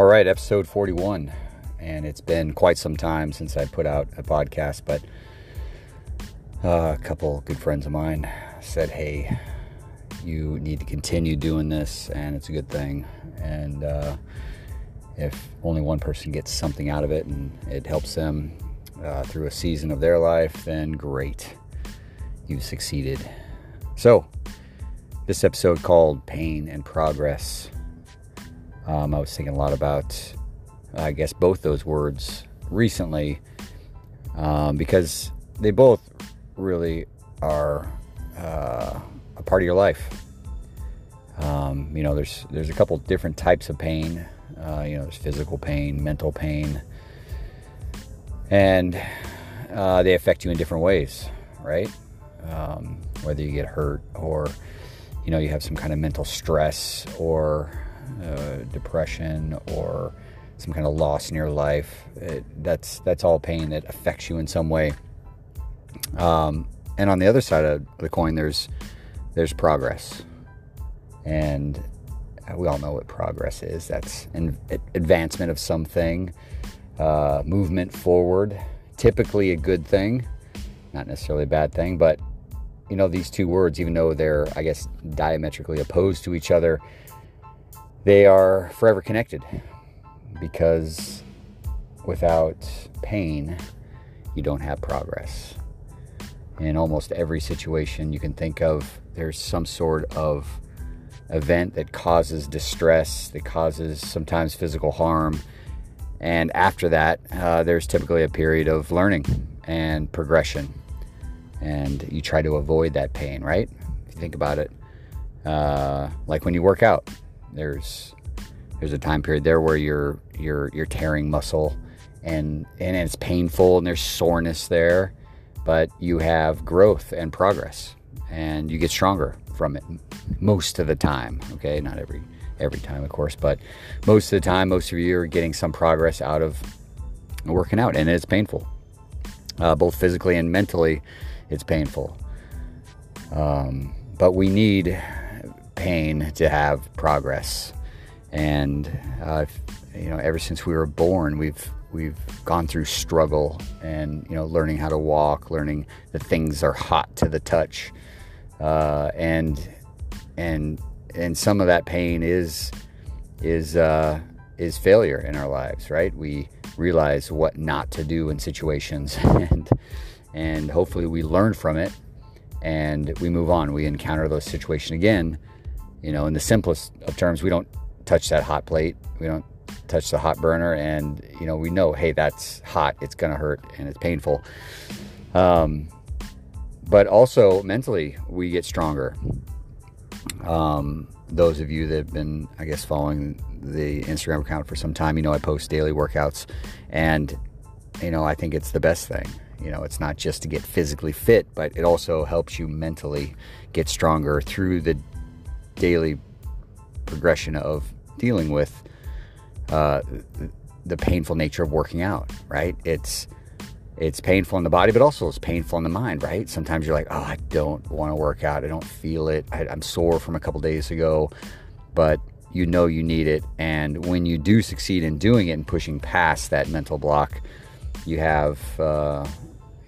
All right, episode 41. And it's been quite some time since I put out a podcast, but uh, a couple good friends of mine said, hey, you need to continue doing this, and it's a good thing. And uh, if only one person gets something out of it and it helps them uh, through a season of their life, then great. You've succeeded. So, this episode called Pain and Progress um, I was thinking a lot about, I guess, both those words recently um, because they both really are uh, a part of your life. Um, you know, there's there's a couple different types of pain. Uh, you know, there's physical pain, mental pain, and uh, they affect you in different ways, right? Um, whether you get hurt or you know you have some kind of mental stress or uh, depression or some kind of loss in your life. It, that's that's all pain that affects you in some way. Um, and on the other side of the coin, there's there's progress, and we all know what progress is. That's an advancement of something, uh, movement forward. Typically a good thing, not necessarily a bad thing, but you know these two words, even though they're I guess diametrically opposed to each other, they are forever connected because without pain, you don't have progress. In almost every situation you can think of, there's some sort of event that causes distress, that causes sometimes physical harm. And after that, uh, there's typically a period of learning and progression. And you try to avoid that pain, right? If you think about it, uh, like when you work out, there's there's a time period there where you're you're you're tearing muscle and and it's painful and there's soreness there, but you have growth and progress and you get stronger from it most of the time. Okay, not every every time, of course, but most of the time, most of you are getting some progress out of working out, and it's painful, uh, both physically and mentally. It's painful, um, but we need pain to have progress. And uh, you know, ever since we were born, we've we've gone through struggle and you know, learning how to walk, learning that things are hot to the touch, uh, and and and some of that pain is is uh, is failure in our lives, right? We realize what not to do in situations, and and hopefully we learn from it and we move on. We encounter those situations again you know, in the simplest of terms, we don't touch that hot plate. We don't touch the hot burner, and you know, we know, hey, that's hot. It's gonna hurt and it's painful. Um, but also mentally, we get stronger. Um, those of you that have been, I guess, following the Instagram account for some time, you know, I post daily workouts, and you know, I think it's the best thing. You know, it's not just to get physically fit, but it also helps you mentally get stronger through the daily progression of dealing with uh, the painful nature of working out, right? It's it's painful in the body, but also it's painful in the mind, right? Sometimes you're like, oh, I don't want to work out. I don't feel it. I, am sore from a couple days ago, but you know you need it. And when you do succeed in doing it and pushing past that mental block, you have uh,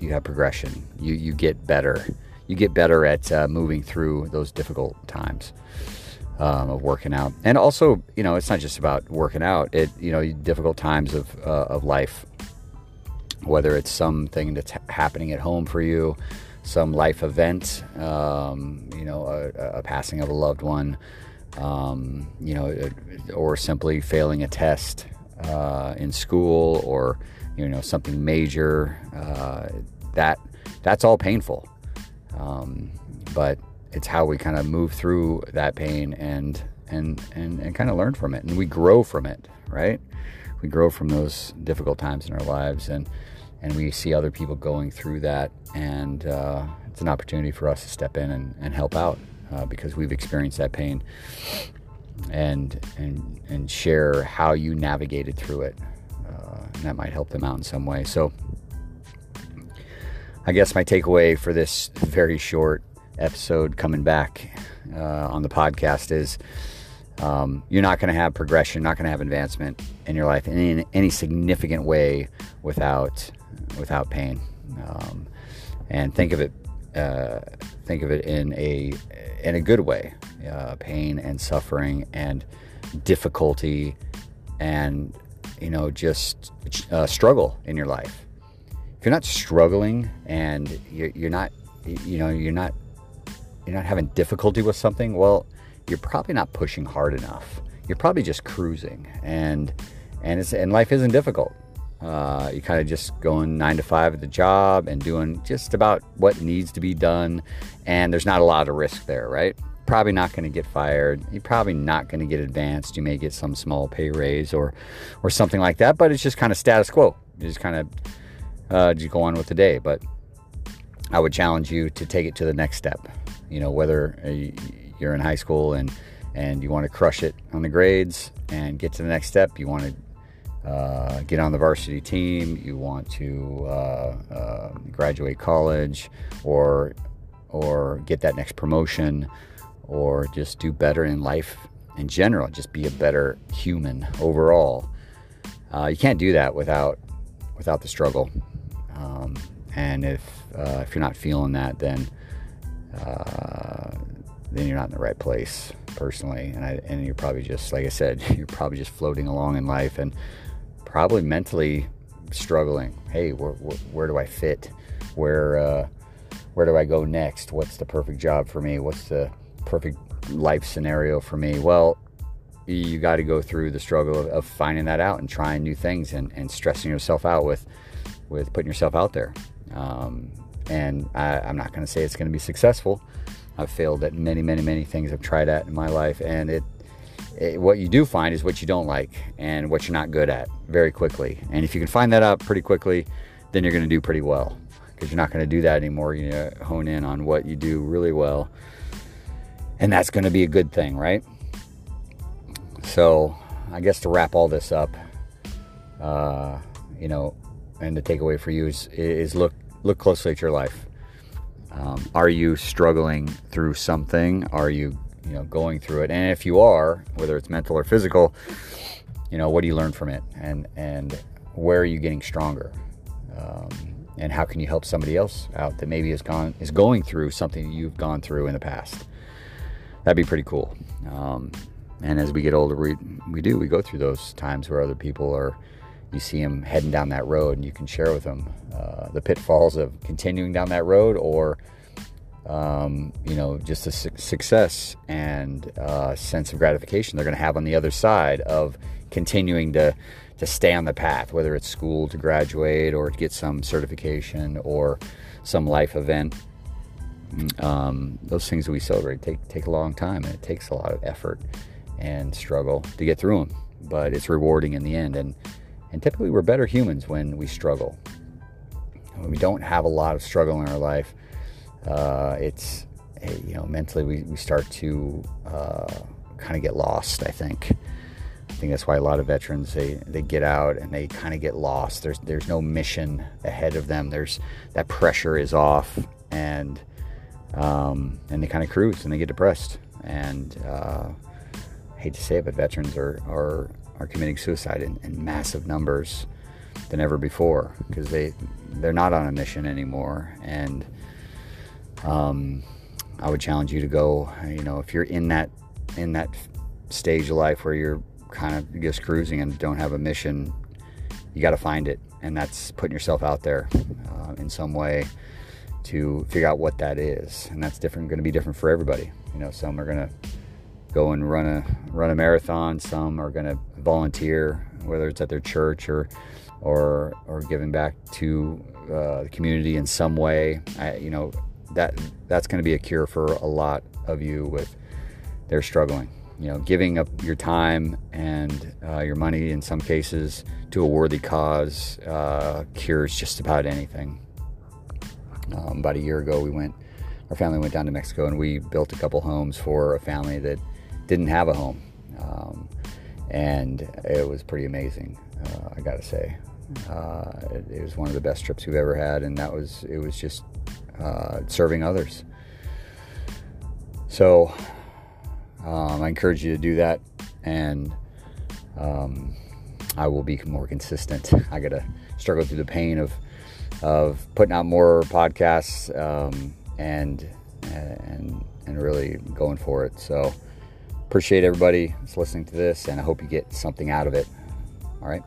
you have progression. You you get better you get better at uh, moving through those difficult times um, of working out. And also, you know, it's not just about working out. It, you know, difficult times of uh, of life, whether it's something that's happening at home for you, some life event, um, you know, a, a, passing of a loved one, um, you know, or simply failing a test uh, in school, or you know, something major. Uh, that that's all painful. Um, but it's how we kind of move through that pain and and and, and kind of learn from it. And we grow from it right? We grow from those difficult times in our lives and and we see other people going through that. And uh, it's an opportunity for us to step in and, and help out uh, because we've experienced that pain and and and share how you navigated through it uh, and that might help them out in some way. So I guess my takeaway for this very short episode coming back uh, on the podcast is um, you're not going to have progression, not going to have advancement in your life in any, any significant way without without pain. Um, and think of it uh, think of it in a in a good way. Uh, pain and suffering and difficulty and you know just uh, struggle in your life. If you're not struggling and you're, you're not you know you're not you're not having difficulty with something, well, you're probably not pushing hard enough. You're probably just cruising, and and it's and life isn't difficult. Uh, you kind of just going nine to five at the job and doing just about what needs to be done, and there's not a lot of risk there, right? Probably not going to get fired. You're probably not going to get advanced. You may get some small pay raise or or something like that, but it's just kind of status quo. You just kind of uh, just go on with the day. But I would challenge you to take it to the next step. You know, whether uh, you're in high school and and you want to crush it on the grades and get to the next step, you want to uh, get on the varsity team, you want to uh, uh, graduate college, or or get that next promotion, or just do better in life in general, just be a better human overall. Uh, you can't do that without without the struggle. Um, and if uh, if you're not feeling that, then uh, then you're not in the right place personally. And I, and you're probably just like I said, you're probably just floating along in life and probably mentally struggling. Hey, where, where, do I fit? Where uh, where do I go next? What's the perfect job for me? What's the perfect life scenario for me? Well, you got to go through the struggle of, of, finding that out and trying new things and, and stressing yourself out with with putting yourself out there. Um, and I, I'm not going to say it's going to be successful. I've failed at many, many, many things I've tried at in my life, and it, it, what you do find is what you don't like and what you're not good at very quickly. And if you can find that out pretty quickly, then you're going to do pretty well because you're not going to do that anymore. You know, hone in on what you do really well, and that's going to be a good thing, right? So, I guess to wrap all this up, uh, you know, and the takeaway for you is, is look look closely at your life. Um, are you struggling through something? Are you you know going through it? And if you are, whether it's mental or physical, you know what do you learn from it? And and where are you getting stronger? Um, and how can you help somebody else out that maybe has gone is going through something you've gone through in the past? That'd be pretty cool. Um, and as we get older, we we do we go through those times where other people are you see them heading down that road and you can share with them uh, the pitfalls of continuing down that road or um, you know just the su- success and uh, sense of gratification they're going to have on the other side of continuing to to stay on the path whether it's school to graduate or to get some certification or some life event. Um, those things that we celebrate take take a long time and it takes a lot of effort and struggle to get through them but it's rewarding in the end and and typically, we're better humans when we struggle. When we don't have a lot of struggle in our life, uh, it's, you know, mentally we, we start to uh, kind of get lost, I think. I think that's why a lot of veterans they, they get out and they kind of get lost. There's there's no mission ahead of them. There's that pressure is off and um, and they kind of cruise and they get depressed. And uh, hate to say it, but veterans are are are committing suicide in, in massive numbers than ever before because they they're not on a mission anymore. And um, I would challenge you to go you know if you're in that in that stage of life where you're kind of just cruising and don't have a mission you got to find it. And that's putting yourself out there uh, in some way to figure out what that is. And that's different going to be different for everybody. You know some are going to go and run a run a marathon. Some are going to volunteer, whether it's at their church or or or giving back to uh, the community in some way. I, you know that that's going to be a cure for a lot of you with their struggling. You know, giving up your time and uh, your money in some cases to a worthy cause uh, cures just about anything. Um, about a year ago, we went, our family went down to Mexico and we built a couple homes for a family that didn't have a home. Um, and it was pretty amazing, uh, I gotta say. Uh, it, it, was one of the best trips we've ever had, and that was it was just uh, serving others. So um, I encourage you to do that and um, I will be more consistent. I gotta struggle through the pain of of putting out more podcasts um, and and and really going for it. So appreciate everybody that's listening to this, and I hope you get something out of it. All right.